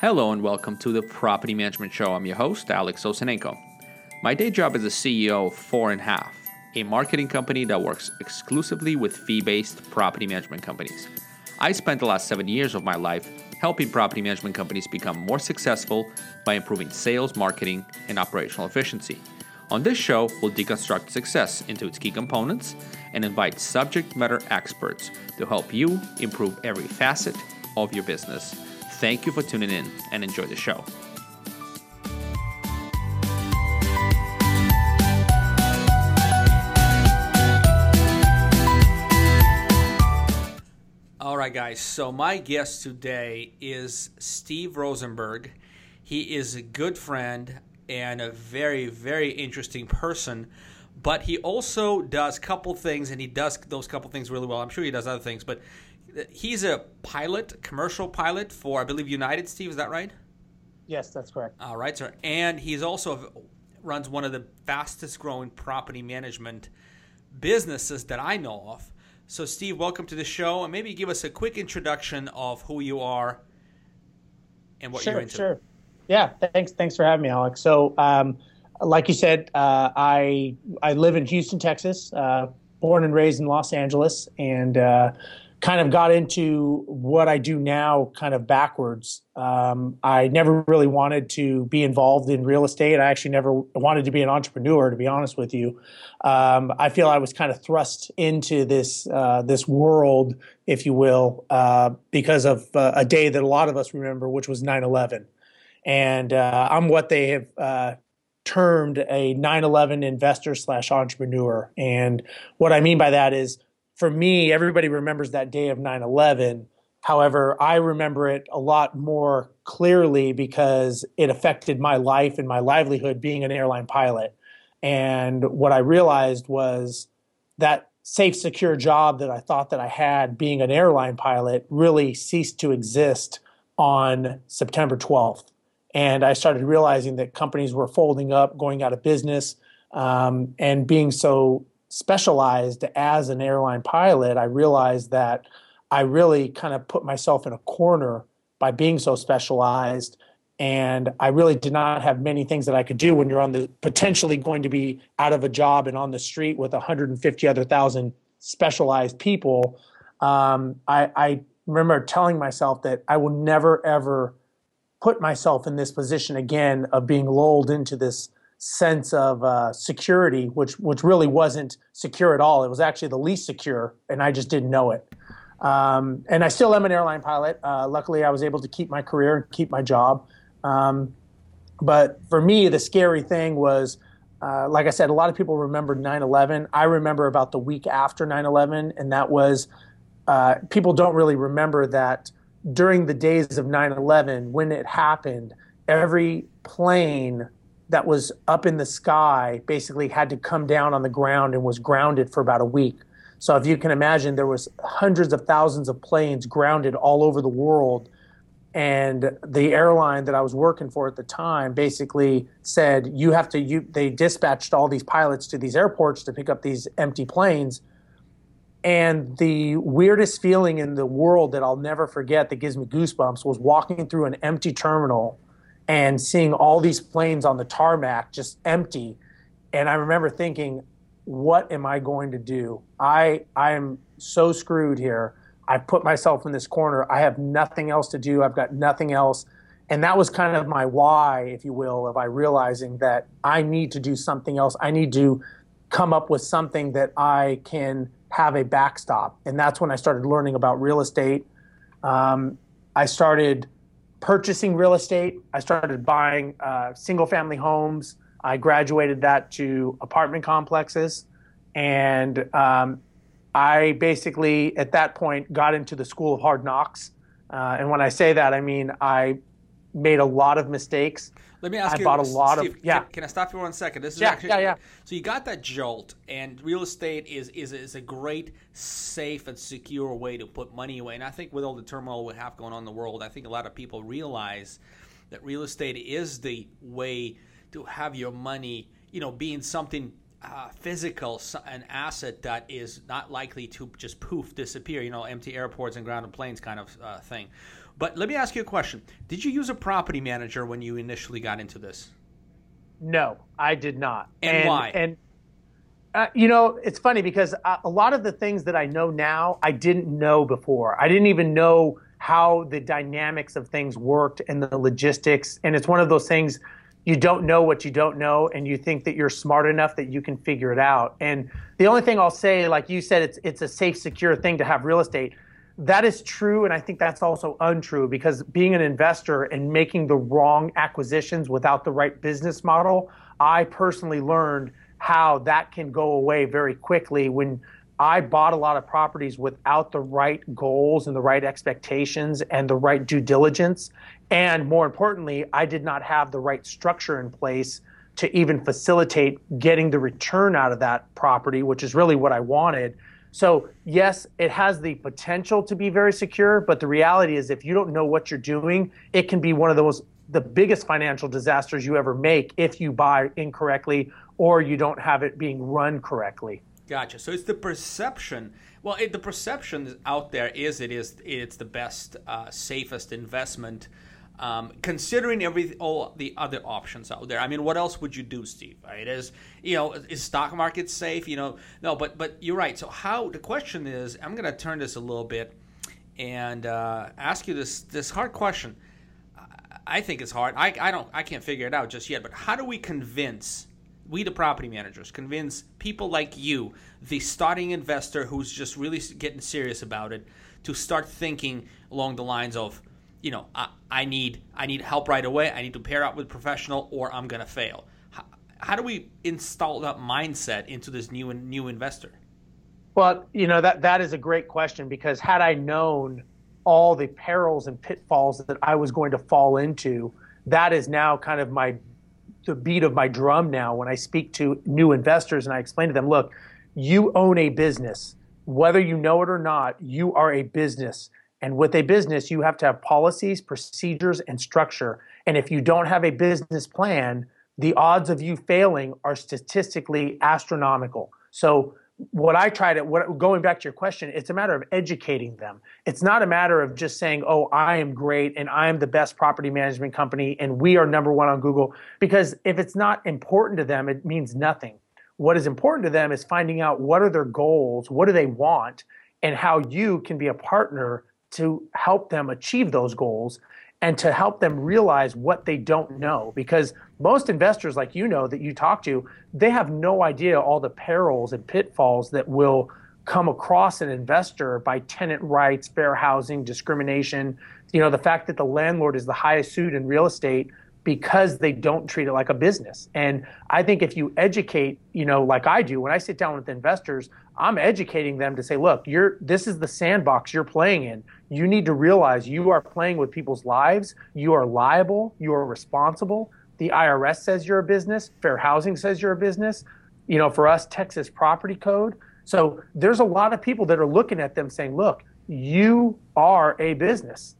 Hello and welcome to the Property Management Show. I'm your host, Alex Osenenko. My day job is the CEO of Four and Half, a marketing company that works exclusively with fee based property management companies. I spent the last seven years of my life helping property management companies become more successful by improving sales, marketing, and operational efficiency. On this show, we'll deconstruct success into its key components and invite subject matter experts to help you improve every facet of your business. Thank you for tuning in and enjoy the show. All right, guys. So, my guest today is Steve Rozenberg. He is a good friend and a very, very interesting person. But he also does couple things, and he does those couple things really well. I'm sure he does other things, but he's a pilot, commercial pilot for I believe United. Steve, is that right? Yes, that's correct. All right, sir. And he's also runs one of the fastest growing property management businesses that I know of. So, Steve, welcome to the show, and maybe give us a quick introduction of who you are and what sure, you're into. Sure. Yeah. Thanks. Thanks for having me, Alex. So, um, like you said, uh, I I live in Houston, Texas. Uh, born and raised in Los Angeles, and uh, kind of got into what I do now kind of backwards. Um, I never really wanted to be involved in real estate. I actually never wanted to be an entrepreneur, to be honest with you. Um, I feel I was kind of thrust into this uh, this world, if you will, uh, because of uh, a day that a lot of us remember, which was 9/11, and uh, I'm what they have uh, termed a 9/11 investor slash entrepreneur. And what I mean by that is for me, everybody remembers that day of 9 11. However, I remember it a lot more clearly because it affected my life and my livelihood being an airline pilot. And what I realized was that safe, secure job that I thought that I had being an airline pilot really ceased to exist on September 12th. And I started realizing that companies were folding up, going out of business, um, and being so specialized as an airline pilot, I realized that I really kind of put myself in a corner by being so specialized. And I really did not have many things that I could do when you're on the potentially going to be out of a job and on the street with 150 other thousand specialized people. Um, I, I remember telling myself that I will never ever put myself in this position again of being lulled into this sense of uh, security, which which really wasn't secure at all. It was actually the least secure, and I just didn't know it. Um, and I still am an airline pilot. Uh, luckily, I was able to keep my career and keep my job. Um, but for me, the scary thing was, uh, like I said, a lot of people remember 9/11. I remember about the week after 9/11, and that was uh, people don't really remember that during the days of 9/11 when it happened, every plane that was up in the sky basically had to come down on the ground and was grounded for about a week. So if you can imagine, there was hundreds of thousands of planes grounded all over the world, and the airline that I was working for at the time basically said you have to. You they dispatched all these pilots to these airports to pick up these empty planes. And the weirdest feeling in the world that I'll never forget that gives me goosebumps was walking through an empty terminal and seeing all these planes on the tarmac just empty. And I remember thinking, what am I going to do? I I am so screwed here. I've put myself in this corner. I have nothing else to do. I've got nothing else. And that was kind of my why, if you will, of I realizing that I need to do something else. I need to come up with something that I can have a backstop. And that's when I started learning about real estate. Um, I started purchasing real estate. I started buying uh, single family homes. I graduated that to apartment complexes. And um, I basically, at that point, got into the school of hard knocks. Uh, and when I say that, I mean I made a lot of mistakes. Let me ask I you. I bought a lot Steve, of yeah. Can, can, I stop you one second? This is yeah, actually, yeah, yeah. So you got that jolt, and real estate is is is a great, safe and secure way to put money away. And I think with all the turmoil we have going on in the world, I think a lot of people realize that real estate is the way to have your money, you know, being something uh, physical, an asset that is not likely to just poof disappear. You know, empty airports and grounded planes kind of uh, thing. But let me ask you a question: Did you use a property manager when you initially got into this? No, I did not. And, and why? And uh, you know, it's funny because uh, a lot of the things that I know now, I didn't know before. I didn't even know how the dynamics of things worked and the logistics. And it's one of those things you don't know what you don't know, and you think that you're smart enough that you can figure it out. And the only thing I'll say, like you said, it's it's a safe, secure thing to have real estate. That is true, and I think that's also untrue because being an investor and making the wrong acquisitions without the right business model, I personally learned how that can go away very quickly when I bought a lot of properties without the right goals and the right expectations and the right due diligence. And more importantly, I did not have the right structure in place to even facilitate getting the return out of that property, which is really what I wanted. So, yes, it has the potential to be very secure, but the reality is if you don't know what you're doing, it can be one of those the biggest financial disasters you ever make if you buy incorrectly or you don't have it being run correctly. Gotcha. So it's the perception. Well, it, the perception out there is it is it's the best, uh, safest investment, um, considering every all the other options out there. I mean, what else would you do, Steve? Right? Is you know, is stock market safe? You know, no, but but you're right. So how the question is, I'm going to turn this a little bit and uh, ask you this this hard question. I think it's hard. I, I don't I can't figure it out just yet. But how do we convince we the property managers convince people like you, the starting investor who's just really getting serious about it, to start thinking along the lines of, you know, I, I need I need help right away. I need to pair up with professional, or I'm gonna fail. How, how do we install that mindset into this new new investor? Well, you know that that is a great question because had I known all the perils and pitfalls that I was going to fall into, that is now kind of my the beat of my drum now when I speak to new investors and I explain to them, look, you own a business. Whether you know it or not, you are a business. And with a business, you have to have policies, procedures, and structure. And if you don't have a business plan, the odds of you failing are statistically astronomical. So what I try to what going back to your question, it's a matter of educating them. It's not a matter of just saying, "Oh, I am great and I am the best property management company and we are number 1 on Google." Because if it's not important to them, it means nothing. What is important to them is finding out what are their goals, what do they want, and how you can be a partner to help them achieve those goals and to help them realize what they don't know. Because most investors, like you know, that you talk to, they have no idea all the perils and pitfalls that will come across an investor by tenant rights, fair housing, discrimination. You know, the fact that the landlord is the highest suit in real estate because they don't treat it like a business. And I think if you educate, you know, like I do, when I sit down with investors, I'm educating them to say, look, you're this is the sandbox you're playing in. You need to realize you are playing with people's lives. You are liable. You are responsible. The IRS says you're a business. Fair housing says you're a business. You know, for us, Texas property code. So there's a lot of people that are looking at them saying, look, you are a business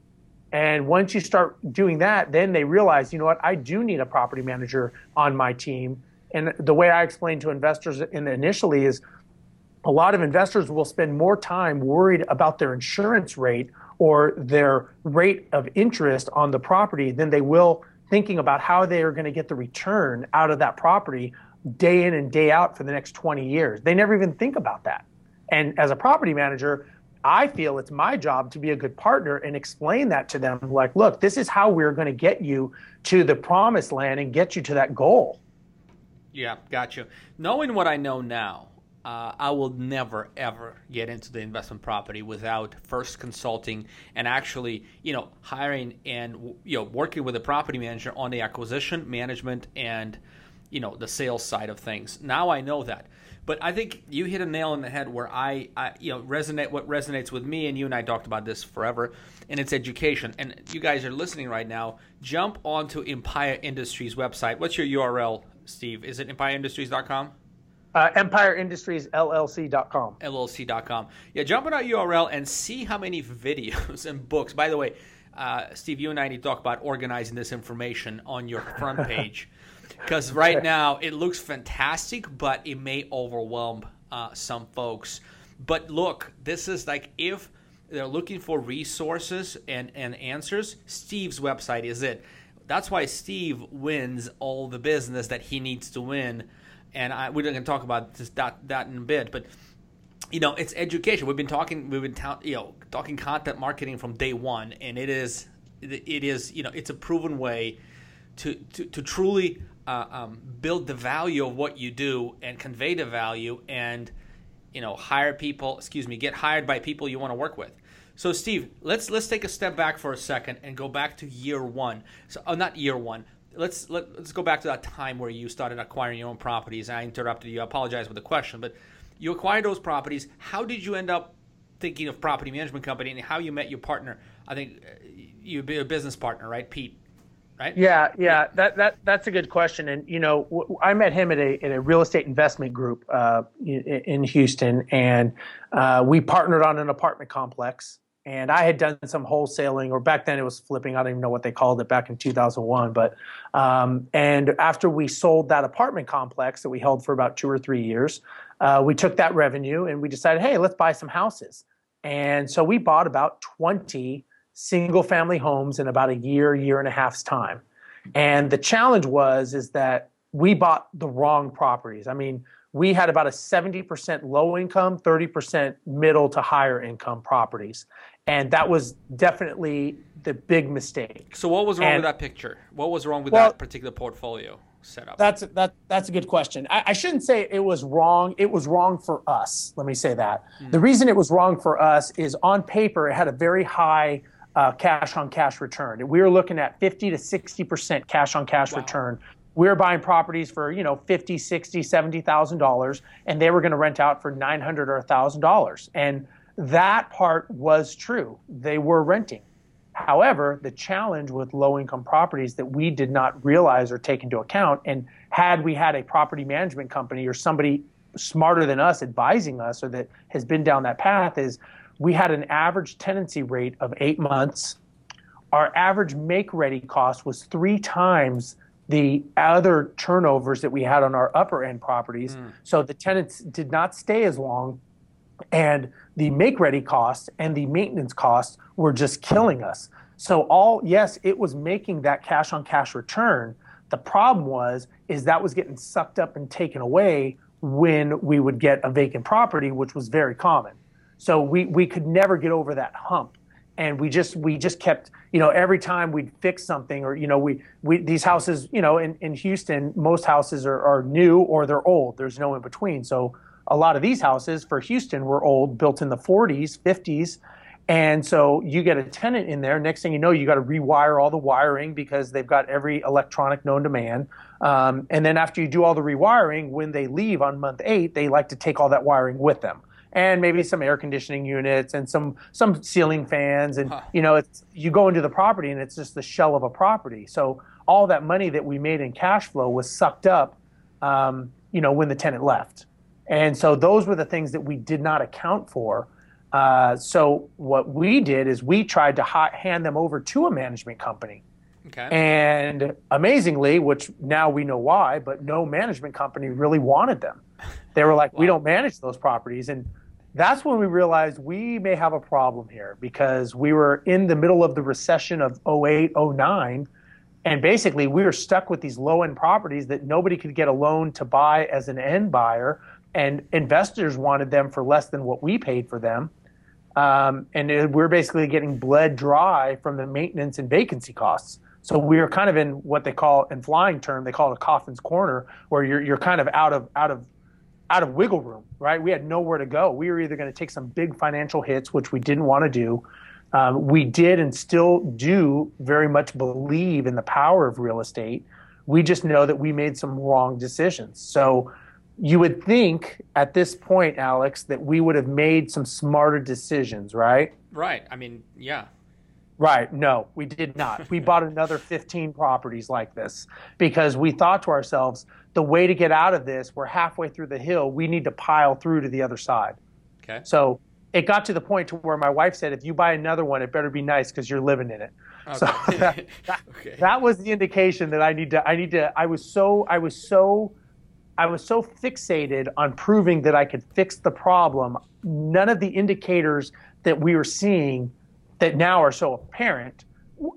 and once you start doing that, then they realize, you know what, I do need a property manager on my team. And the way I explain to investors in initially is a lot of investors will spend more time worried about their insurance rate or their rate of interest on the property than they will thinking about how they are going to get the return out of that property day in and day out for the next 20 years. They never even think about that. And as a property manager, I feel it's my job to be a good partner and explain that to them. Like, look, this is how we're going to get you to the promised land and get you to that goal. Yeah, got you. Knowing what I know now, uh, I will never ever get into the investment property without first consulting and actually, you know, hiring and you know working with a property manager on the acquisition, management, and you know the sales side of things. Now I know that. But I think you hit a nail on the head where I, I, you know, resonate what resonates with me, and you and I talked about this forever, and it's education. And you guys are listening right now. Jump onto Empire Industries website. What's your URL, Steve? Is it empireindustries.com? Uh, EmpireIndustriesLLC.com. LLC.com. Yeah, jump on our URL and see how many videos and books. By the way, uh, Steve, you and I need to talk about organizing this information on your front page because right now it looks fantastic, but it may overwhelm uh, some folks. But look, this is like if they're looking for resources and, and answers, Steve's website is it. That's why Steve wins all the business that he needs to win. And I, we're going to talk about this, that, that in a bit. But you know, it's education. We've been talking, we've been ta- you know talking content marketing from day one, and it is, it is, you know, it's a proven way to to, to truly uh, um, build the value of what you do and convey the value, and you know, hire people. Excuse me, get hired by people you want to work with. So, Steve, let's let's take a step back for a second and go back to year one. So, oh, not year one. Let's let, us let us go back to that time where you started acquiring your own properties. I interrupted you. I apologize for the question, but you acquired those properties. How did you end up thinking of property management company and how you met your partner? I think uh, you be a business partner, right, Pete? Right? Yeah, yeah. That that that's a good question. And you know, w- I met him at a at a real estate investment group uh, in, in, Houston, and uh, we partnered on an apartment complex. And I had done some wholesaling, or back then it was flipping. I don't even know what they called it back in 2001. But um, and after we sold that apartment complex that we held for about two or three years, uh, we took that revenue and we decided, hey, let's buy some houses. And so we bought about 20 single family homes in about a year, year and a half's time. And the challenge was is that we bought the wrong properties. I mean, we had about a 70% low income, 30% middle to higher income properties. And that was definitely the big mistake. So what was wrong and, with that picture? What was wrong with well, that particular portfolio? setup? That's that. That's a good question. I, I, shouldn't say it was wrong. It was wrong for us. Let me say that. Mm. The reason it was wrong for us is on paper it had a very high uh, cash on cash return. We were looking at 50 to 60 percent cash on cash wow. return. We were buying properties for you know 50, 60, 70 thousand dollars, and they were going to rent out for 900 or thousand dollars. And that part was true. They were renting. However, the challenge with low income properties that we did not realize or take into account, and had we had a property management company or somebody smarter than us advising us or that has been down that path, is we had an average tenancy rate of eight months. Our average make ready cost was three times the other turnovers that we had on our upper end properties. Mm. So the tenants did not stay as long and the make ready costs and the maintenance costs were just killing us. So all yes, it was making that cash on cash return. The problem was is that was getting sucked up and taken away when we would get a vacant property, which was very common. So we we could never get over that hump. And we just we just kept, you know, every time we'd fix something or, you know, we, we these houses, you know, in, in Houston, most houses are, are new or they're old. There's no in between. So a lot of these houses for Houston were old, built in the 40s, 50s. And so you get a tenant in there. Next thing you know, you got to rewire all the wiring because they've got every electronic known to man. Um, and then after you do all the rewiring, when they leave on month eight, they like to take all that wiring with them and maybe some air conditioning units and some some ceiling fans and huh. you know it's you go into the property and it's just the shell of a property so all that money that we made in cash flow was sucked up um, you know when the tenant left and so those were the things that we did not account for. Uh, so what we did is we tried to ha- hand them over to a management company. Okay. And amazingly, which now we know why, but no management company really wanted them. They were like, wow. we don't manage those properties. And that's when we realized we may have a problem here because we were in the middle of the recession of 08, 09. And basically, we were stuck with these low end properties that nobody could get a loan to buy as an end buyer and investors wanted them for less than what we paid for them. Um, and it, we're basically getting bled dry from the maintenance and vacancy costs. So we are kind of in what they call, in flying term, they call it a coffin's corner, where you're you're kind of out of out of out of wiggle room, right? We had nowhere to go. We were either going to take some big financial hits, which we didn't want to do. Um, we did and still do very much believe in the power of real estate. We just know that we made some wrong decisions. So you would think at this point, Alex, that we would have made some smarter decisions, right? Right. I mean, yeah. Right. No, we did not. We bought another 15 properties like this because we thought to ourselves, the way to get out of this, we're halfway through the hill. We need to pile through to the other side. Okay. So it got to the point to where my wife said, if you buy another one, it better be nice because you're living in it. Okay. So that, that, okay. that was the indication that I need to, I need to, I was so, I was so I was so fixated on proving that I could fix the problem. None of the indicators that we were seeing that now are so apparent,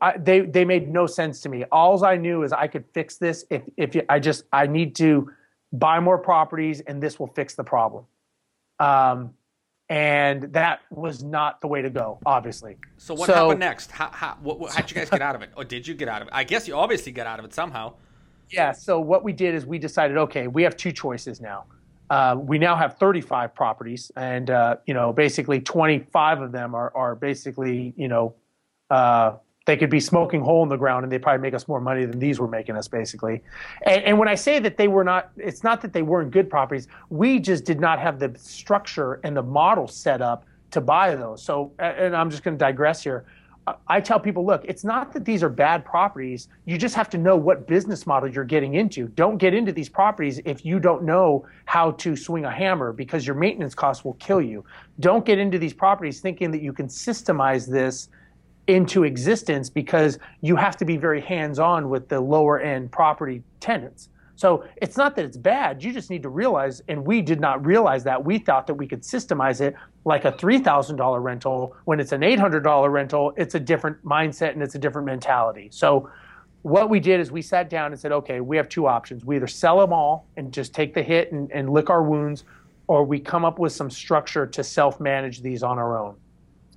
I, they they made no sense to me. All I knew is I could fix this if if I just I need to buy more properties and this will fix the problem. Um, and that was not the way to go, obviously. So what so, happened next? How how what, how'd you guys get out of it, or did you get out of it? I guess you obviously got out of it somehow. Yeah. So what we did is we decided, okay, we have two choices now. Uh, we now have 35 properties, and uh, you know, basically 25 of them are are basically you know uh, they could be smoking hole in the ground and they probably make us more money than these were making us basically. And, and, when i say that they were not it's not that they weren't good properties. We just did not have the structure and the model set up to buy those. So and i'm just going to digress here i tell people look it's not that these are bad properties. You just have to know what business model you're getting into. Don't get into these properties if you don't know how to swing a hammer because your maintenance costs will kill you. Don't get into these properties thinking that you can systemize this into existence because you have to be very hands on with the lower end property tenants. So it's not that it's bad. You just need to realize, and we did not realize that. We thought that we could systemize it like a $3,000 rental. When it's an $800 rental, it's a different mindset and it's a different mentality. So what we did is we sat down and said, okay, we have two options. We either sell them all and just take the hit and, and lick our wounds, or we come up with some structure to self manage these on our own.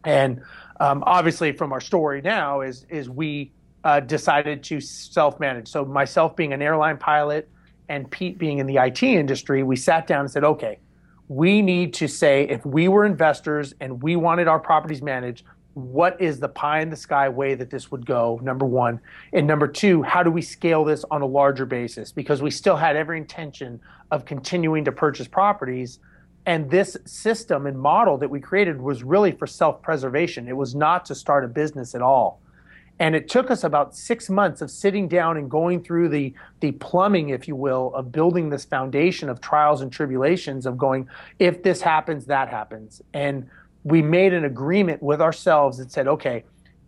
And um, obviously, from our story now, is is we uh, decided to self manage. So myself being an airline pilot and Pete being in the IT industry, we sat down and said, okay, we need to say if we were investors and we wanted our properties managed, what is the pie in the sky way that this would go? Number one. And number two, how do we scale this on a larger basis? Because we still had every intention of continuing to purchase properties and this system and model that we created was really for self preservation. It was not to start a business at all. And it took us about six months of sitting down and going through the, the plumbing, if you will, of building this foundation of trials and tribulations of going, if this happens, that happens. And we made an agreement with ourselves that said, okay,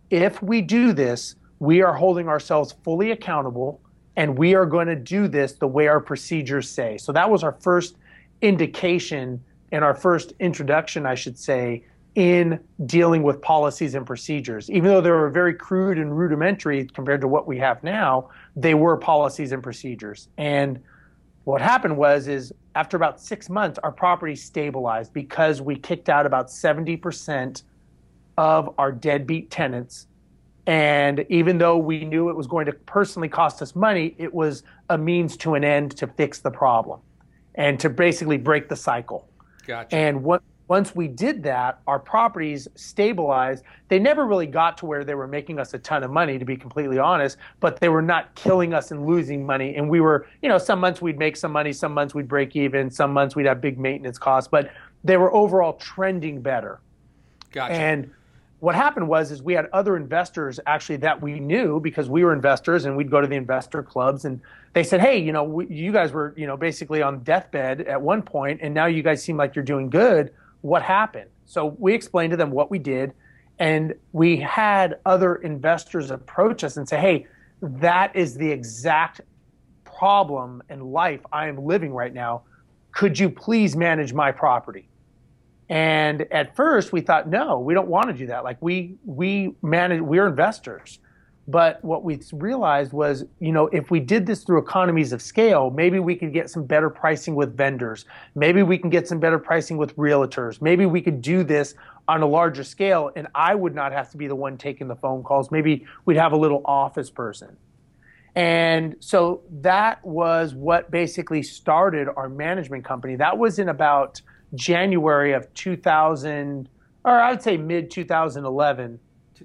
if we do this, we are holding ourselves fully accountable and we are going to do this the way our procedures say. So that was our first indication and our first introduction, I should say, in dealing with policies and procedures. Even though they were very crude and rudimentary compared to what we have now, they were policies and procedures. And what happened was is after about six months, our property stabilized because we kicked out about 70% of our deadbeat tenants. And even though we knew it was going to personally cost us money, it was a means to an end to fix the problem and to basically break the cycle. Gotcha. And what, once we did that, our properties stabilized. They never really got to where they were making us a ton of money, to be completely honest, but they were not killing us and losing money. And we were, you know, some months we'd make some money, some months we'd break even, some months we'd have big maintenance costs, but they were overall trending better. Gotcha. And what happened was is we had other investors actually that we knew because we were investors and we'd go to the investor clubs and they said hey you know we, you guys were you know basically on deathbed at one point and now you guys seem like you're doing good what happened so we explained to them what we did and we had other investors approach us and say hey that is the exact problem and life i am living right now could you please manage my property and at first we thought, no, we don't want to do that. Like we we manage we're investors. But what we realized was, you know, if we did this through economies of scale, maybe we could get some better pricing with vendors. Maybe we can get some better pricing with realtors. Maybe we could do this on a larger scale and I would not have to be the one taking the phone calls. Maybe we'd have a little office person. And so that was what basically started our management company. That was in about January of 2000, or I would say mid 2011.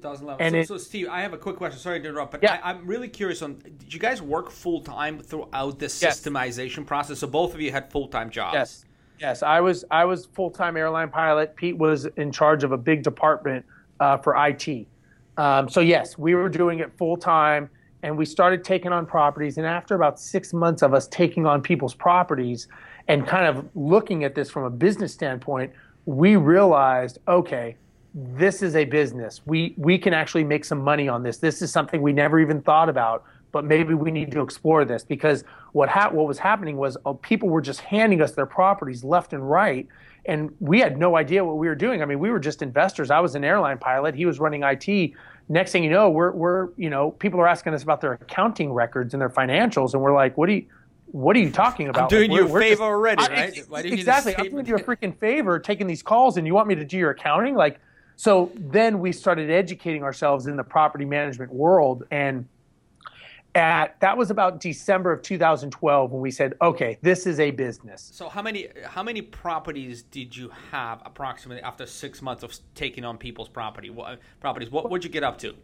2011. And so, it, so, Steve, I have a quick question. Sorry to interrupt, but yeah. I, am really curious on did you guys work full time throughout this yes. systemization process? So both of you had full time jobs. Yes. Yes, I was I was full time airline pilot. Pete was in charge of a big department uh, for IT. Um, so yes, we were doing it full time, and we started taking on properties. And after about six months of us taking on people's properties, and kind of looking at this from a business standpoint, we realized, okay, this is a business. We we can actually make some money on this. This is something we never even thought about, but maybe we need to explore this because what ha- what was happening was uh, people were just handing us their properties left and right, and we had no idea what we were doing. I mean, we were just investors. I was an airline pilot. He was running IT. Next thing you know, we're we're you know people are asking us about their accounting records and their financials, and we're like, what do you what are you talking about? I'm doing like, you a favor just, already, right? I, exactly. I'm doing you a freaking favor taking these calls, and you want me to do your accounting? Like, so then we started educating ourselves in the property management world, and at that was about December of 2012 when we said, okay, this is a business. So how many how many properties did you have approximately after six months of taking on people's property what, properties? What would you get up to?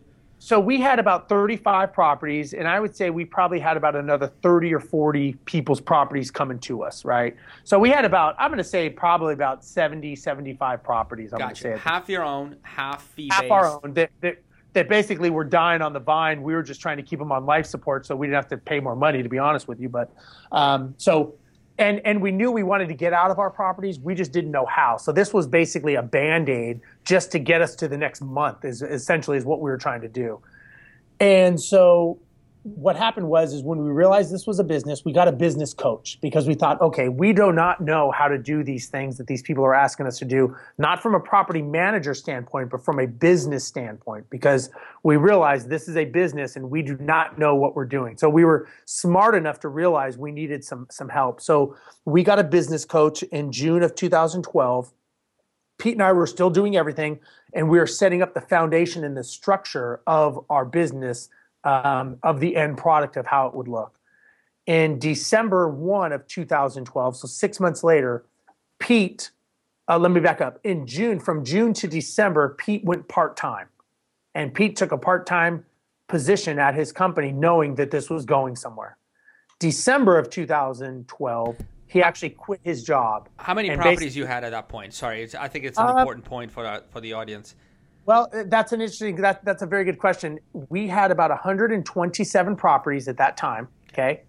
So we had about 35 properties, and I would say we probably had about another 30 or 40 people's properties coming to us, right? So we had about, I'm going to say probably about 70, 75 properties. I'm gotcha. going to say half your own, half fee half our own. That, that, that basically were dying on the vine. We were just trying to keep them on life support, so we didn't have to pay more money, to be honest with you. But um, so and and we knew we wanted to get out of our properties. We just didn't know how. So this was basically a band-aid just to get us to the next month is essentially is what we were trying to do. And so what happened was is when we realized this was a business we got a business coach because we thought okay we do not know how to do these things that these people are asking us to do not from a property manager standpoint but from a business standpoint because we realized this is a business and we do not know what we're doing. So we were smart enough to realize we needed some some help. So we got a business coach in June of 2012 Pete and I were still doing everything and we were setting up the foundation and the structure of our business um, of the end product of how it would look. In December 1 of 2012, so six months later, Pete, uh, let me back up. In June, from June to December, Pete went part time. And Pete took a part time position at his company knowing that this was going somewhere. December of 2012, he actually quit his job. How many properties you had at that point? Sorry, I think it's an uh, important point for the, for the audience. Well, uh, that's an interesting. That, that's a very good question. We had about 127 properties at that time. Okay,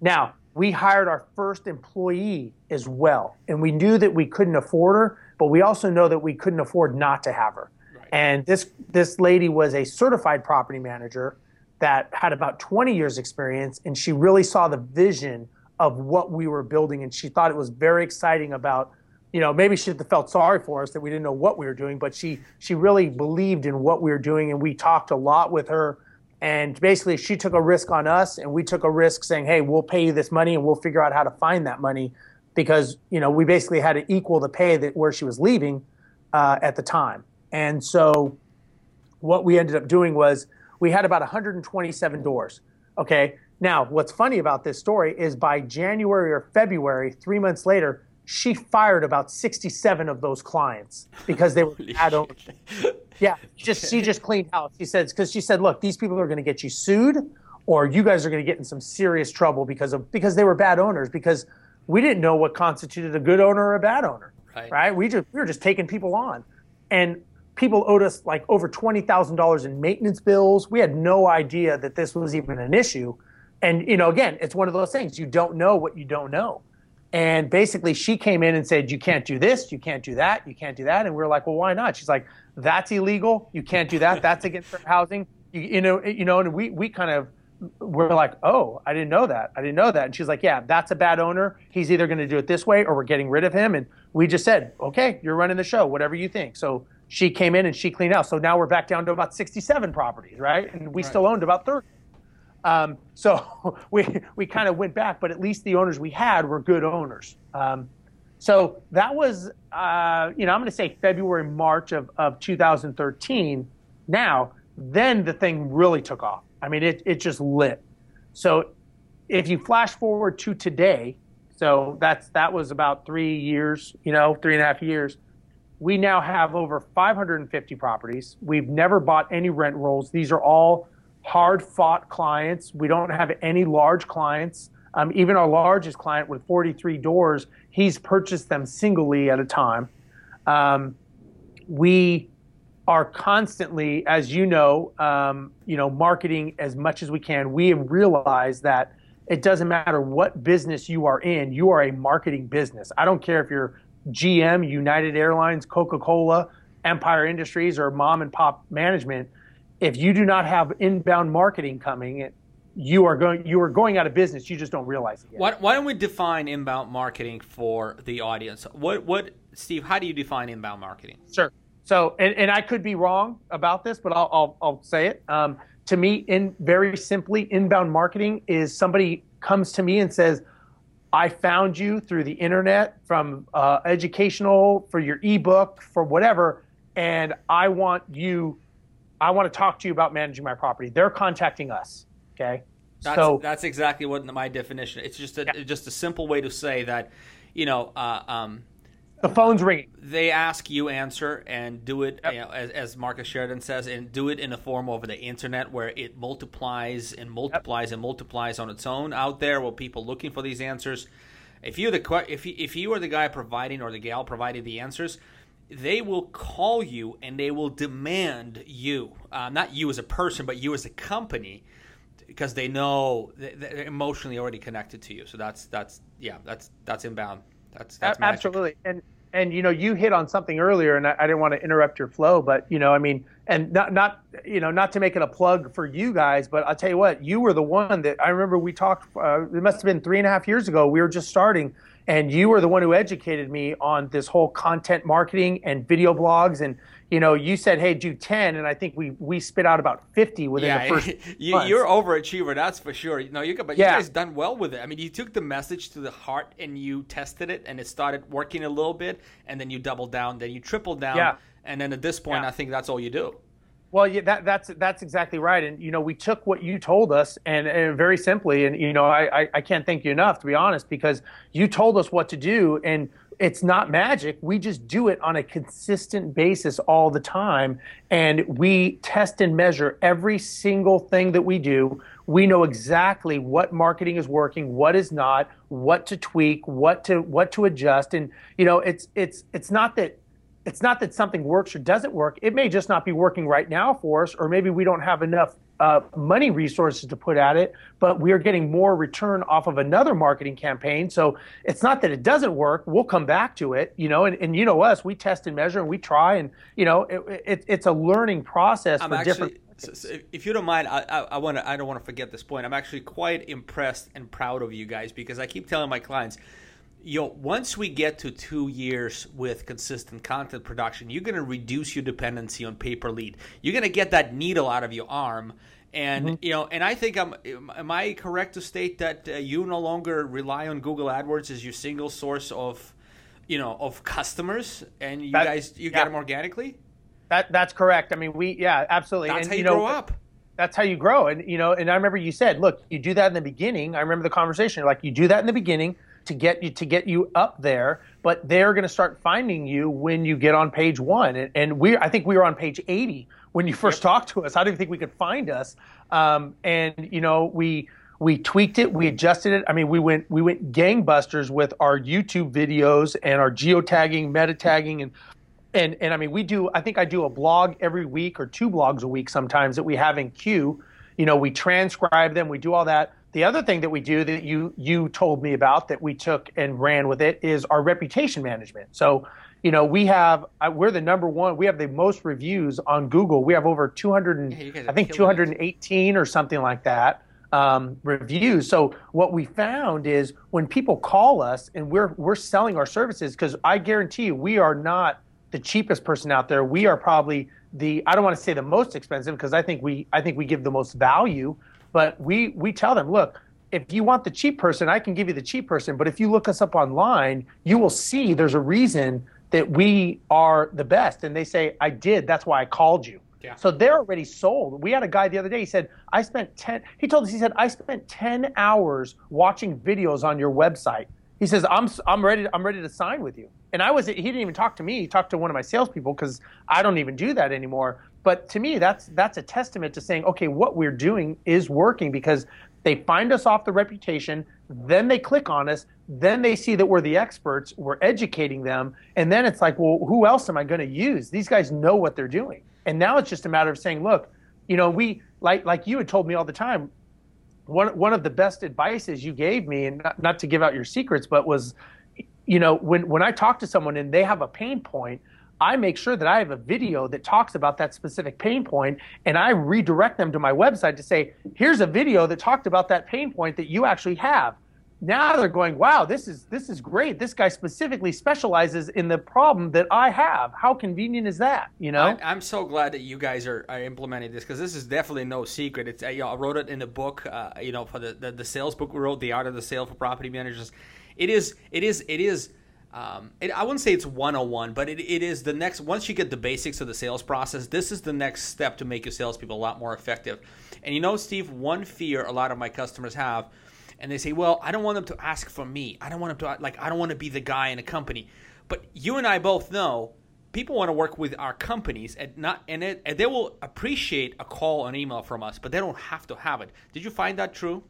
now we hired our first employee as well, and we knew that we couldn't afford her, but we also know that we couldn't afford not to have her. Right. And this this lady was a certified property manager that had about 20 years experience, and she really saw the vision of what we were building, and she thought it was very exciting about you know, maybe she felt sorry for us that we didn't know what we were doing, but she she really believed in what we were doing, and we talked a lot with her. And basically, she took a risk on us, and we took a risk saying, "Hey, we'll pay you this money, and we'll figure out how to find that money," because you know we basically had to equal the pay that where she was leaving uh, at the time. And so, what we ended up doing was we had about 127 doors. Okay. Now, what's funny about this story is by January or February, three months later, she fired about 67 of those clients because they were bad owners. Yeah, just she just cleaned house. She said because she said, look, these people are going to get you sued, or you guys are going to get in some serious trouble because of because they were bad owners. Because we didn't know what constituted a good owner or a bad owner, right? right? We just we were just taking people on, and people owed us like over twenty thousand dollars in maintenance bills. We had no idea that this was even an issue, and you know, again, it's one of those things you don't know what you don't know. And basically, she came in and said, You can't do this, you can't do that, you can't do that. And we are like, Well, why not? She's like, That's illegal. You can't do that. That's against fair housing. You, you, know, you know, and we, we kind of we're like, Oh, I didn't know that. I didn't know that. And she's like, Yeah, that's a bad owner. He's either going to do it this way or we're getting rid of him. And we just said, Okay, you're running the show, whatever you think. So she came in and she cleaned out. So now we're back down to about 67 properties, right? And we right. still owned about 30. Um, so we we kind of went back, but at least the owners we had were good owners. Um, so that was, uh, you know, I'm going to say February, March of, of 2013. Now, then the thing really took off. I mean, it, it just lit. So if you flash forward to today, so that's that was about three years, you know, three and a half years. We now have over 550 properties. We've never bought any rent rolls. These are all hard fought clients. We don't have any large clients. Um, even our largest client with 43 doors, he's purchased them singly at a time. Um, we are constantly, as you know, um, you know, marketing as much as we can. We have realized that it doesn't matter what business you are in, you are a marketing business. I don't care if you're GM, United Airlines, Coca Cola, Empire Industries, or mom and pop management if you do not have inbound marketing coming, you are going you are going out of business. You just don't realize it. Why, why, don't we define inbound marketing for the audience? What what Steve, how do you define inbound marketing? Sure. So, and, and I could be wrong about this, but I'll, I'll, I'll say it. Um, to me, in very simply, inbound marketing is somebody comes to me and says, I found you through the internet from uh, educational, for your ebook, for whatever, and I want you, I want to talk to you about managing my property. They're contacting us. Okay. That's, so that's exactly what my definition. It's just a yeah. just a simple way to say that, you know, uh, um, the phone's ringing. They ask, you answer, and do it yep. you know, as, as, Marcus Sheridan says, and do it in a form over the internet where it multiplies and multiplies yep. and multiplies on its own out there with people looking for these answers. If you're the if you, if you are the guy providing or the gal providing the answers, they will call you and they will demand you, uh, not you as a person, but you as a company, because they know they're emotionally already connected to you. So that's that's yeah, that's that's inbound. That's that's absolutely. And and you know, you hit on something earlier, and I, I, didn't want to interrupt your flow, but you know, I mean, and not not you know, not to make it a plug for you guys, but I'll tell you what, you were the one that I remember we talked. Uh, it must have been three and a half years ago. We were just starting, and you were the one who educated me on this whole content marketing and video blogs and you know, you said, "Hey, do 10," and I think we we spit out about 50 within yeah, the first. you, are overachiever, that's for sure. No, you but yeah. you guys done well with it. I mean, you took the message to the heart and you tested it, and it started working a little bit, and then you doubled down, then you tripled down, yeah. and then at this point, yeah. I think that's all you do. Well, yeah, that, that's that's exactly right. And you know, we took what you told us, and, and very simply, and you know, I, I, I can't thank you enough to be honest, because you told us what to do, and it's not magic. We just do it on a consistent basis all the time. And we test and measure every single thing that we do. We know exactly what marketing is working, what is not, what to tweak, what to what to adjust. And you know, it's it's it's not that it's not that something works or doesn't work. It may just not be working right now for us, or maybe we don't have enough uh, money resources to put at it, but we are getting more return off of another marketing campaign. So it's not that it doesn't work. We'll come back to it, you know, and, and you know us, we test and measure and we try and, you know, it, it, it's a learning process I'm for actually, different. So if you don't mind, I, I, I want to. I don't want to forget this point. I'm actually quite impressed and proud of you guys because I keep telling my clients, you know, once we get to two years with consistent content production, you're going to reduce your dependency on pay per lead. You're going to get that needle out of your arm. And mm-hmm. you know, and I think I'm. Am I correct to state that uh, you no longer rely on Google AdWords as your single source of, you know, of customers, and you that, guys you yeah. get them organically? That that's correct. I mean, we yeah, absolutely. That's and, how you, you know, grow up that's how you grow. And you know, and I remember you said, look, you do that in the beginning. I remember the conversation. Like you do that in the beginning to get you to get you up there, but they're going to start finding you when you get on page one. And, and we, I think we were on page 80 when you first talked to us. I didn't think we could find us. Um, and you know, we we tweaked it, we adjusted it. I mean, we went we went gangbusters with our YouTube videos and our geotagging, meta tagging, and and and I mean, we do. I think I do a blog every week or two blogs a week sometimes that we have in queue. You know, we transcribe them, we do all that. The other thing that we do that you you told me about that we took and ran with it is our reputation management. So, you know, we have we're the number one. We have the most reviews on Google. We have over 200 and, yeah, I think 218 it. or something like that um, reviews. So what we found is when people call us and we're we're selling our services because I guarantee you we are not the cheapest person out there. We are probably the I don't want to say the most expensive because I think we I think we give the most value but we we tell them, look, if you want the cheap person, I can give you the cheap person. But if you look us up online, you will see there's a reason that we are the best. And they say, I did. That's why I called you. Yeah. So they're already sold. We had a guy the other day. He said, I spent 10, he told us, he said, I spent 10 hours watching videos on your website. He says, I'm, I'm ready, I'm ready to sign with you. And I was, he didn't even talk to me. He talked to one of my salespeople because I don't even do that anymore. But to me, that's that's a testament to saying, okay, what we're doing is working because they find us off the reputation, then they click on us, then they see that we're the experts, we're educating them, and then it's like, well, who else am I going to use? These guys know what they're doing, and now it's just a matter of saying, look, you know, we like like you had told me all the time. One one of the best advices you gave me, and not, not to give out your secrets, but was, you know, when when I talk to someone and they have a pain point, I make sure that I have a video that talks about that specific pain point and I redirect them to my website to say, here's a video that talked about that pain point that you actually have. Now they're going, wow, this is this is great. This guy specifically specializes in the problem that I have. How convenient is that? You know, I, am so glad that you guys are, are implementing this because this is definitely no secret. It's you know, I wrote it in the book, uh, you know, for the, the the sales book we wrote, the art of the sale for property managers. It is it is it is. Um, it, I wouldn't say it's 101, but it, it is the next. Once you get the basics of the sales process, this is the next step to make your salespeople a lot more effective. And you know, Steve, one fear a lot of my customers have and they say, well, I don't want them to ask for me. I don't want them to, like, I don't want to be the guy in a company. But you and I both know people want to work with our companies and not and, it, and they will appreciate a call or email from us but they don't have to have it did you find that true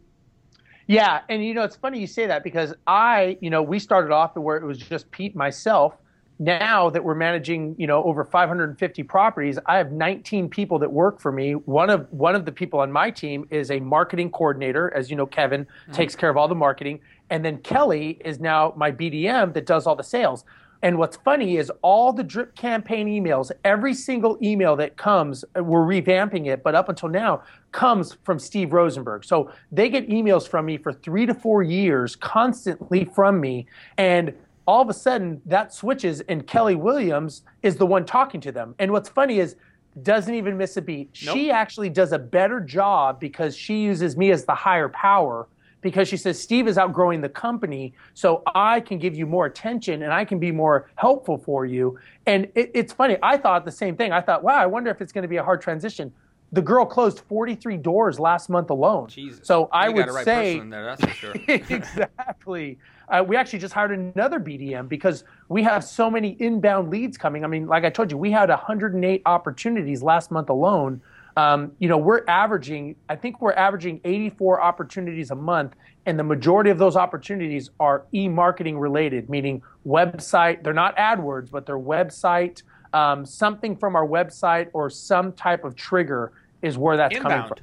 yeah and you know it's funny you say that because i you know we started off where it was just pete myself now that we're managing you know over 550 properties i have 19 people that work for me. One of one of the people on my team is a marketing coordinator as you know kevin mm-hmm. takes care of all the marketing. And then kelly is now my bdm that does all the sales. And what's funny is all the drip campaign emails every single email that comes we're revamping it but up until now comes from steve rozenberg. So they get emails from me for three to four years constantly from me. And all of a sudden that switches and Kelly Williams is the one talking to them. And what's funny is doesn't even miss a beat. Nope. She actually does a better job because she uses me as the higher power because she says Steve is outgrowing the company, so I can give you more attention and I can be more helpful for you. And it, it's funny. I thought the same thing. I thought, wow, I wonder if it's going to be a hard transition. The girl closed 43 doors last month alone. Jesus. So I you would right say there, that's for sure. exactly. Uh, we actually just hired another BDM because we have so many inbound leads coming. I mean, like I told you, we had 108 opportunities last month alone. Um, you know, we're averaging, I think we're averaging 84 opportunities a month, and the majority of those opportunities are e-marketing related, meaning website. They're not AdWords, but they're website. Um, something from our website or some type of trigger is where that's inbound. coming from.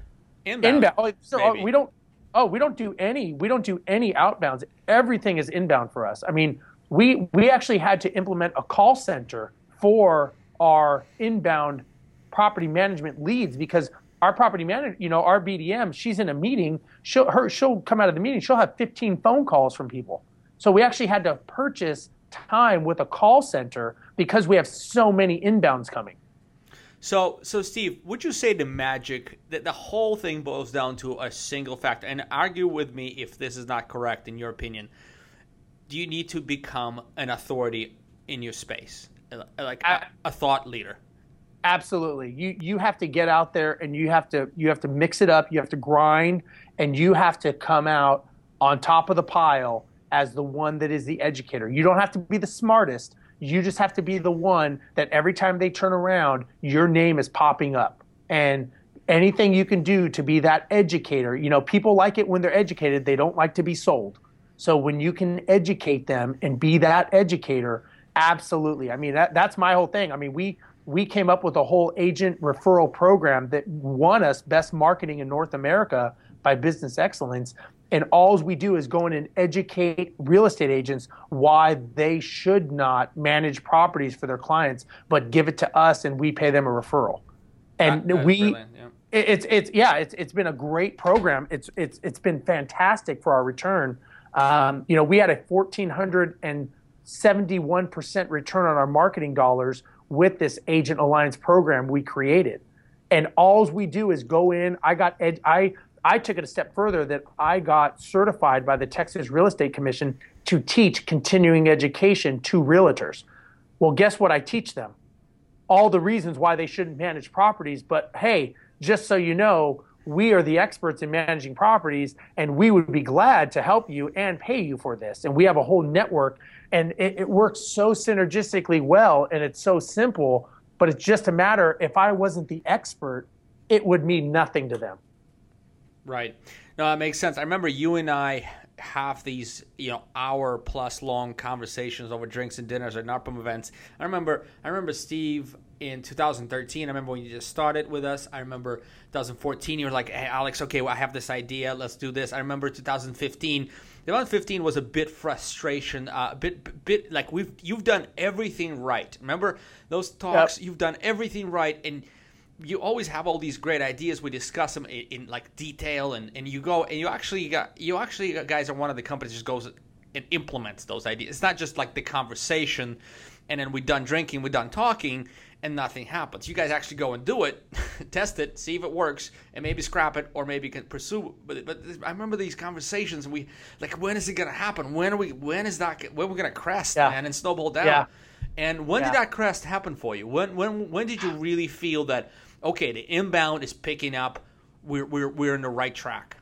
Inbound. Inbound. Oh, so, oh, we don't oh, we don't do any, we don't do any outbounds. Everything is inbound for us. I mean, we we actually had to implement a call center for our inbound property management leads because our property manager, you know, our BDM, she's in a meeting. She'll her she'll come out of the meeting. She'll have 15 phone calls from people. So we actually had to purchase time with a call center because we have so many inbounds coming. So, so Steve, would you say the magic that the whole thing boils down to a single factor? And argue with me if this is not correct in your opinion. Do you need to become an authority in your space, like a, a thought leader? Absolutely. You you have to get out there and you have to you have to mix it up. You have to grind, and you have to come out on top of the pile as the one that is the educator. You don't have to be the smartest you just have to be the one that every time they turn around, your name is popping up. And anything you can do to be that educator, you know, people like it when they're educated, they don't like to be sold. So when you can educate them and be that educator, absolutely. I mean, that, that's my whole thing. I mean, we we came up with a whole agent referral program that won us best marketing in North America by Business Excellence and all we do is go in and educate real estate agents why they should not manage properties for their clients, but give it to us and we pay them a referral. And that, we, yeah. it's it's yeah, it's it's been a great program. It's it's it's been fantastic for our return. Um, you know, we had a fourteen hundred and seventy-one percent return on our marketing dollars with this agent alliance program we created. And all we do is go in. I got ed, I I took it a step further that I got certified by the Texas Real Estate Commission to teach continuing education to realtors. Well, guess what I teach them? All the reasons why they shouldn't manage properties, but hey, just so you know, we are the experts in managing properties and we would be glad to help you and pay you for this. And we have a whole network and it, it works so synergistically well and it's so simple, but it's just a matter if I wasn't the expert, it would mean nothing to them. Right. No, that makes sense. I remember you and I have these, you know, hour plus long conversations over drinks and dinners at NARPM events. I remember, I remember Steve in 2013. I remember when you just started with us. I remember 2014. You were like, "Hey, Alex, okay, well, I have this idea. Let's do this." I remember 2015. 2015 was a bit frustration, uh, a bit, bit like we've you've done everything right. Remember those talks? Yep. You've done everything right, and you always have all these great ideas. We discuss them in, in, like detail, and, and you go and you actually got you actually guys are one of the companies just goes and implements those ideas. It's not just like the conversation, and then we're done drinking, we're done talking, and nothing happens. You guys actually go and do it, test it, see if it works, and maybe scrap it or maybe can pursue. But but I remember these conversations, and we like, when is it gonna happen? When are we? When is that? When are we gonna crest, yeah. man, and snowball down? Yeah. And when yeah. did that crest happen for you? When when when did you really feel that okay, the inbound is picking up, we're we're we're in the right track?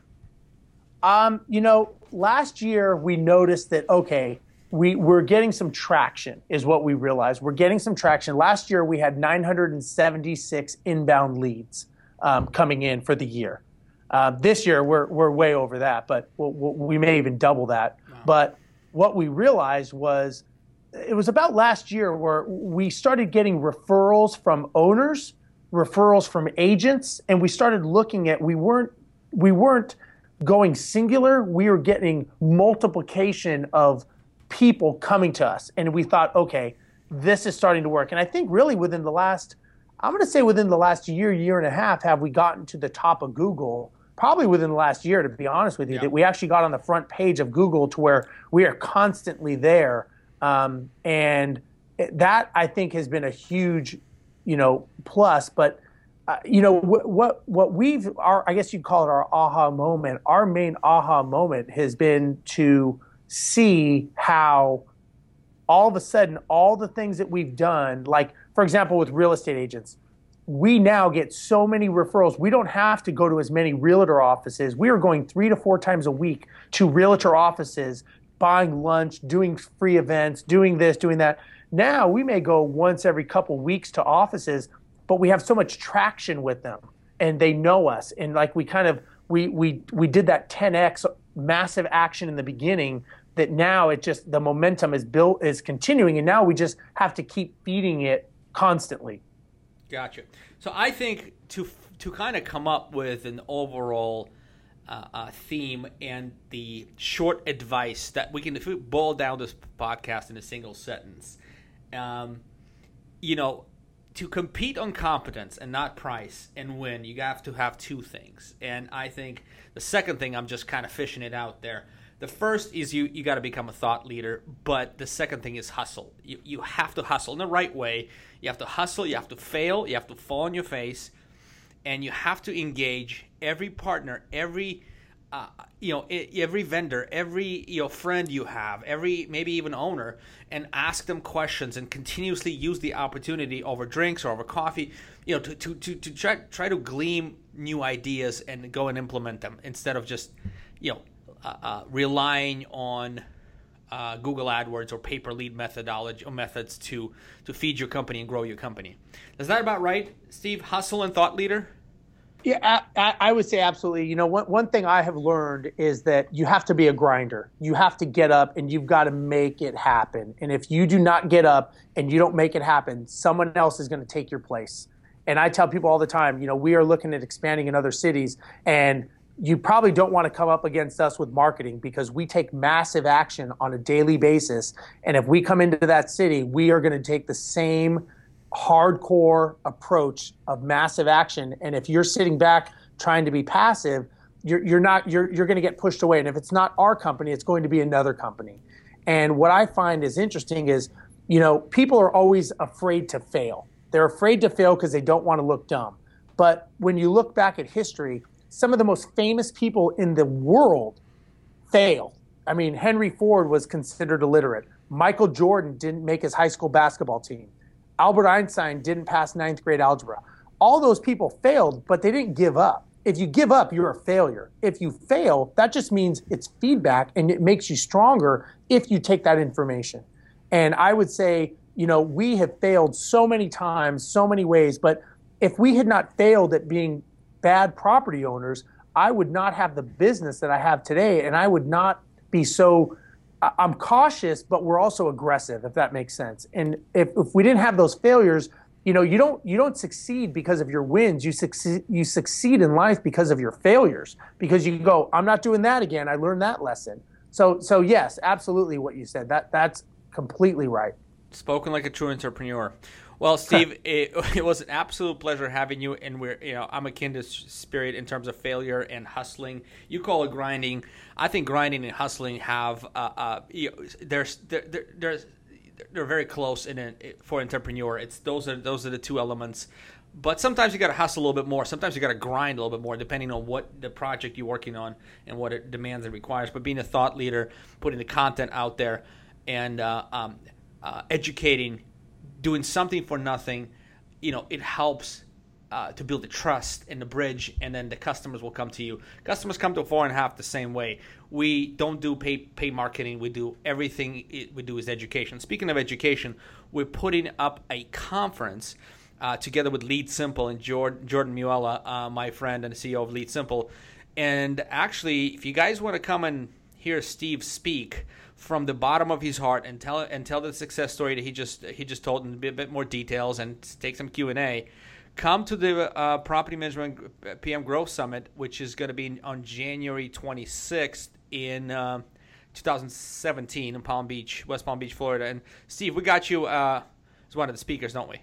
Um, you know, last year we noticed that okay, we we're getting some traction is what we realized. We're getting some traction. Last year we had 976 inbound leads um, coming in for the year. Uh, this year we're we're way over that, but we'll, we'll, we may even double that. Wow. But what we realized was it was about last year where we started getting referrals from owners, referrals from agents, and we started looking at we weren't we weren't going singular. We were getting multiplication of people coming to us, and we thought, okay, this is starting to work. And I think really within the last, I'm going to say within the last year, year and a half, have we gotten to the top of Google? Probably within the last year, to be honest with you, yeah. that we actually got on the front page of Google to where we are constantly there um, and that I think has been a huge, you know, plus. But uh, you know what, what what we've our I guess you'd call it our aha moment. Our main aha moment has been to see how all of a sudden all the things that we've done, like for example with real estate agents, we now get so many referrals. We don't have to go to as many realtor offices. We are going three to four times a week to realtor offices buying lunch, doing free events, doing this, doing that. Now we may go once every couple weeks to offices, but we have so much traction with them and they know us. And like we kind of we we we did that 10x massive action in the beginning that now it just the momentum is built is continuing and now we just have to keep feeding it constantly. Gotcha. So I think to to kind of come up with an overall uh, uh, theme and the short advice that we can, boil down this podcast in a single sentence, um, you know, to compete on competence and not price and win, you have to have two things. And I think the second thing, I'm just kind of fishing it out there. The first is you you got to become a thought leader, but the second thing is hustle. You you have to hustle in the right way. You have to hustle. You have to fail. You have to fall on your face, and you have to engage every partner, every uh, you know every vendor, every you know friend you have, every maybe even owner, and ask them questions and continuously use the opportunity over drinks or over coffee, you know, to to to, to try try to glean new ideas and go and implement them instead of just you know uh, uh, relying on. Uh, Google AdWords or pay per lead methodology or methods to to feed your company and grow your company. Is that about right, Steve? Hustle and thought leader. Yeah, I, I, would say absolutely. You know, one, one thing I have learned is that you have to be a grinder. You have to get up and you've got to make it happen. And if you do not get up and you don't make it happen, someone else is going to take your place. And I tell people all the time, you know, we are looking at expanding in other cities and you probably don't want to come up against us with marketing because we take massive action on a daily basis. And if we come into that city, we are going to take the same hardcore approach of massive action. And if you're sitting back trying to be passive, you're, you're not you're, you're going to get pushed away. And if it's not our company, it's going to be another company. And what I find is interesting is, you know, people are always afraid to fail. They're afraid to fail because they don't want to look dumb. But when you look back at history, some of the most famous people in the world failed. I mean, Henry Ford was considered illiterate. Michael Jordan didn't make his high school basketball team. Albert Einstein didn't pass ninth grade algebra. All those people failed, but they didn't give up. If you give up, you're a failure. If you fail, that just means it's feedback and it makes you stronger if you take that information. And I would say, you know, we have failed so many times, so many ways, but if we had not failed at being bad property owners, I would not have the business that I have today and I would not be so I'm cautious, but we're also aggressive, if that makes sense. And if, if we didn't have those failures, you know, you don't you don't succeed because of your wins. You succeed you succeed in life because of your failures. Because you go, I'm not doing that again. I learned that lesson. So so yes, absolutely what you said. That that's completely right. Spoken like a true entrepreneur. Well, Steve, it, it, was an absolute pleasure having you. And we're, you know, I'm akin to spirit in terms of failure and hustling. You call it grinding. I think grinding and hustling have, uh, uh, you know, there's, there, there, there's, they're very close in it for entrepreneur. It's those are those are the two elements. But sometimes you got to hustle a little bit more. Sometimes you got to grind a little bit more, depending on what the project you're working on and what it demands and requires. But being a thought leader, putting the content out there, and uh, um, uh, educating, doing something for nothing, you know, it helps uh, to build the trust and the bridge, and then the customers will come to you. Customers come to four and a half the same way. We don't do pay pay marketing. We do everything. we do is education. Speaking of education, we're putting up a conference. Uh, together with Lead Simple and Jordan, Jordan Muela, uh, my friend and CEO of Lead Simple. And actually, if you guys want to come and hear Steve speak, from the bottom of his heart and tell and tell the success story that he just he just told in a bit, a bit more details and take some Q and A. Come to the uh, Property Management PM Growth Summit, which is going to be on January 26th in uh, 2017 in Palm Beach, West Palm Beach, Florida. And Steve, we got you uh, as one of the speakers, don't we?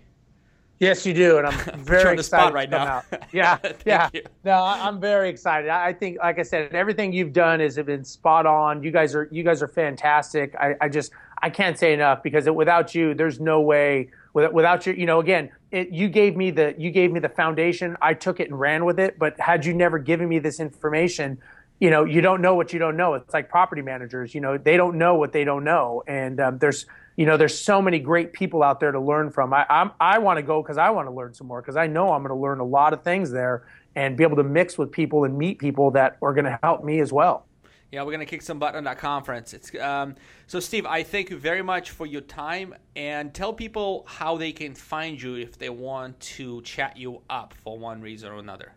Yes, you do, and I'm very excited right now. Yeah, yeah. You. No, I'm very excited. I think, like I said, everything you've done has been spot on. You guys are you guys are fantastic. I, I just I can't say enough because it, without you, there's no way. Without, without you, you know, again, it, you gave me the you gave me the foundation. I took it and ran with it. But had you never given me this information, you know, you don't know what you don't know. It's like property managers. You know, they don't know what they don't know, and um, there's you know, there's so many great people out there to learn from. I I'm, i want to go because I want to learn some more because I know I'm going to learn a lot of things there and be able to mix with people and meet people that are going to help me as well. Yeah, we're going to kick some butt on that conference. It's um, so, Steve. I thank you very much for your time, and tell people how they can find you if they want to chat you up for one reason or another.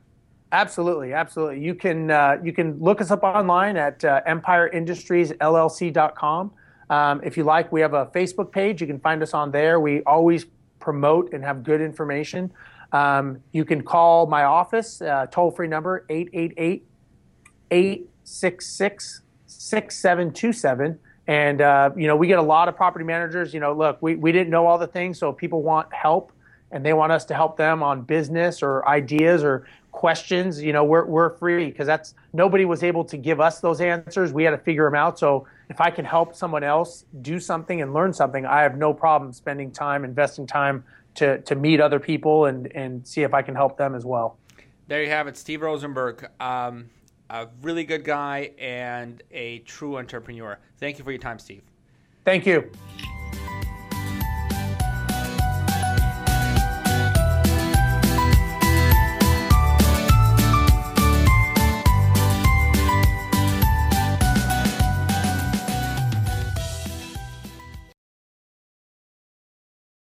Absolutely, absolutely. You can uh, you can look us up online at uh, EmpireIndustriesLLC.com. Um, if you like, we have a Facebook page. You can find us on there. We always promote and have good information. Um, you can call my office, uh, toll free number 888 866 6727. And, uh, you know, we get a lot of property managers. You know, look, we, we didn't know all the things, so people want help and they want us to help them on business or ideas or questions. You know, we're, we're free because that's nobody was able to give us those answers. We had to figure them out. So if I can help someone else do something and learn something, I have no problem spending time, investing time to, to meet other people and, and see if I can help them as well. There you have it, Steve Rozenberg, um, a really good guy and a true entrepreneur. Thank you for your time, Steve. Thank you.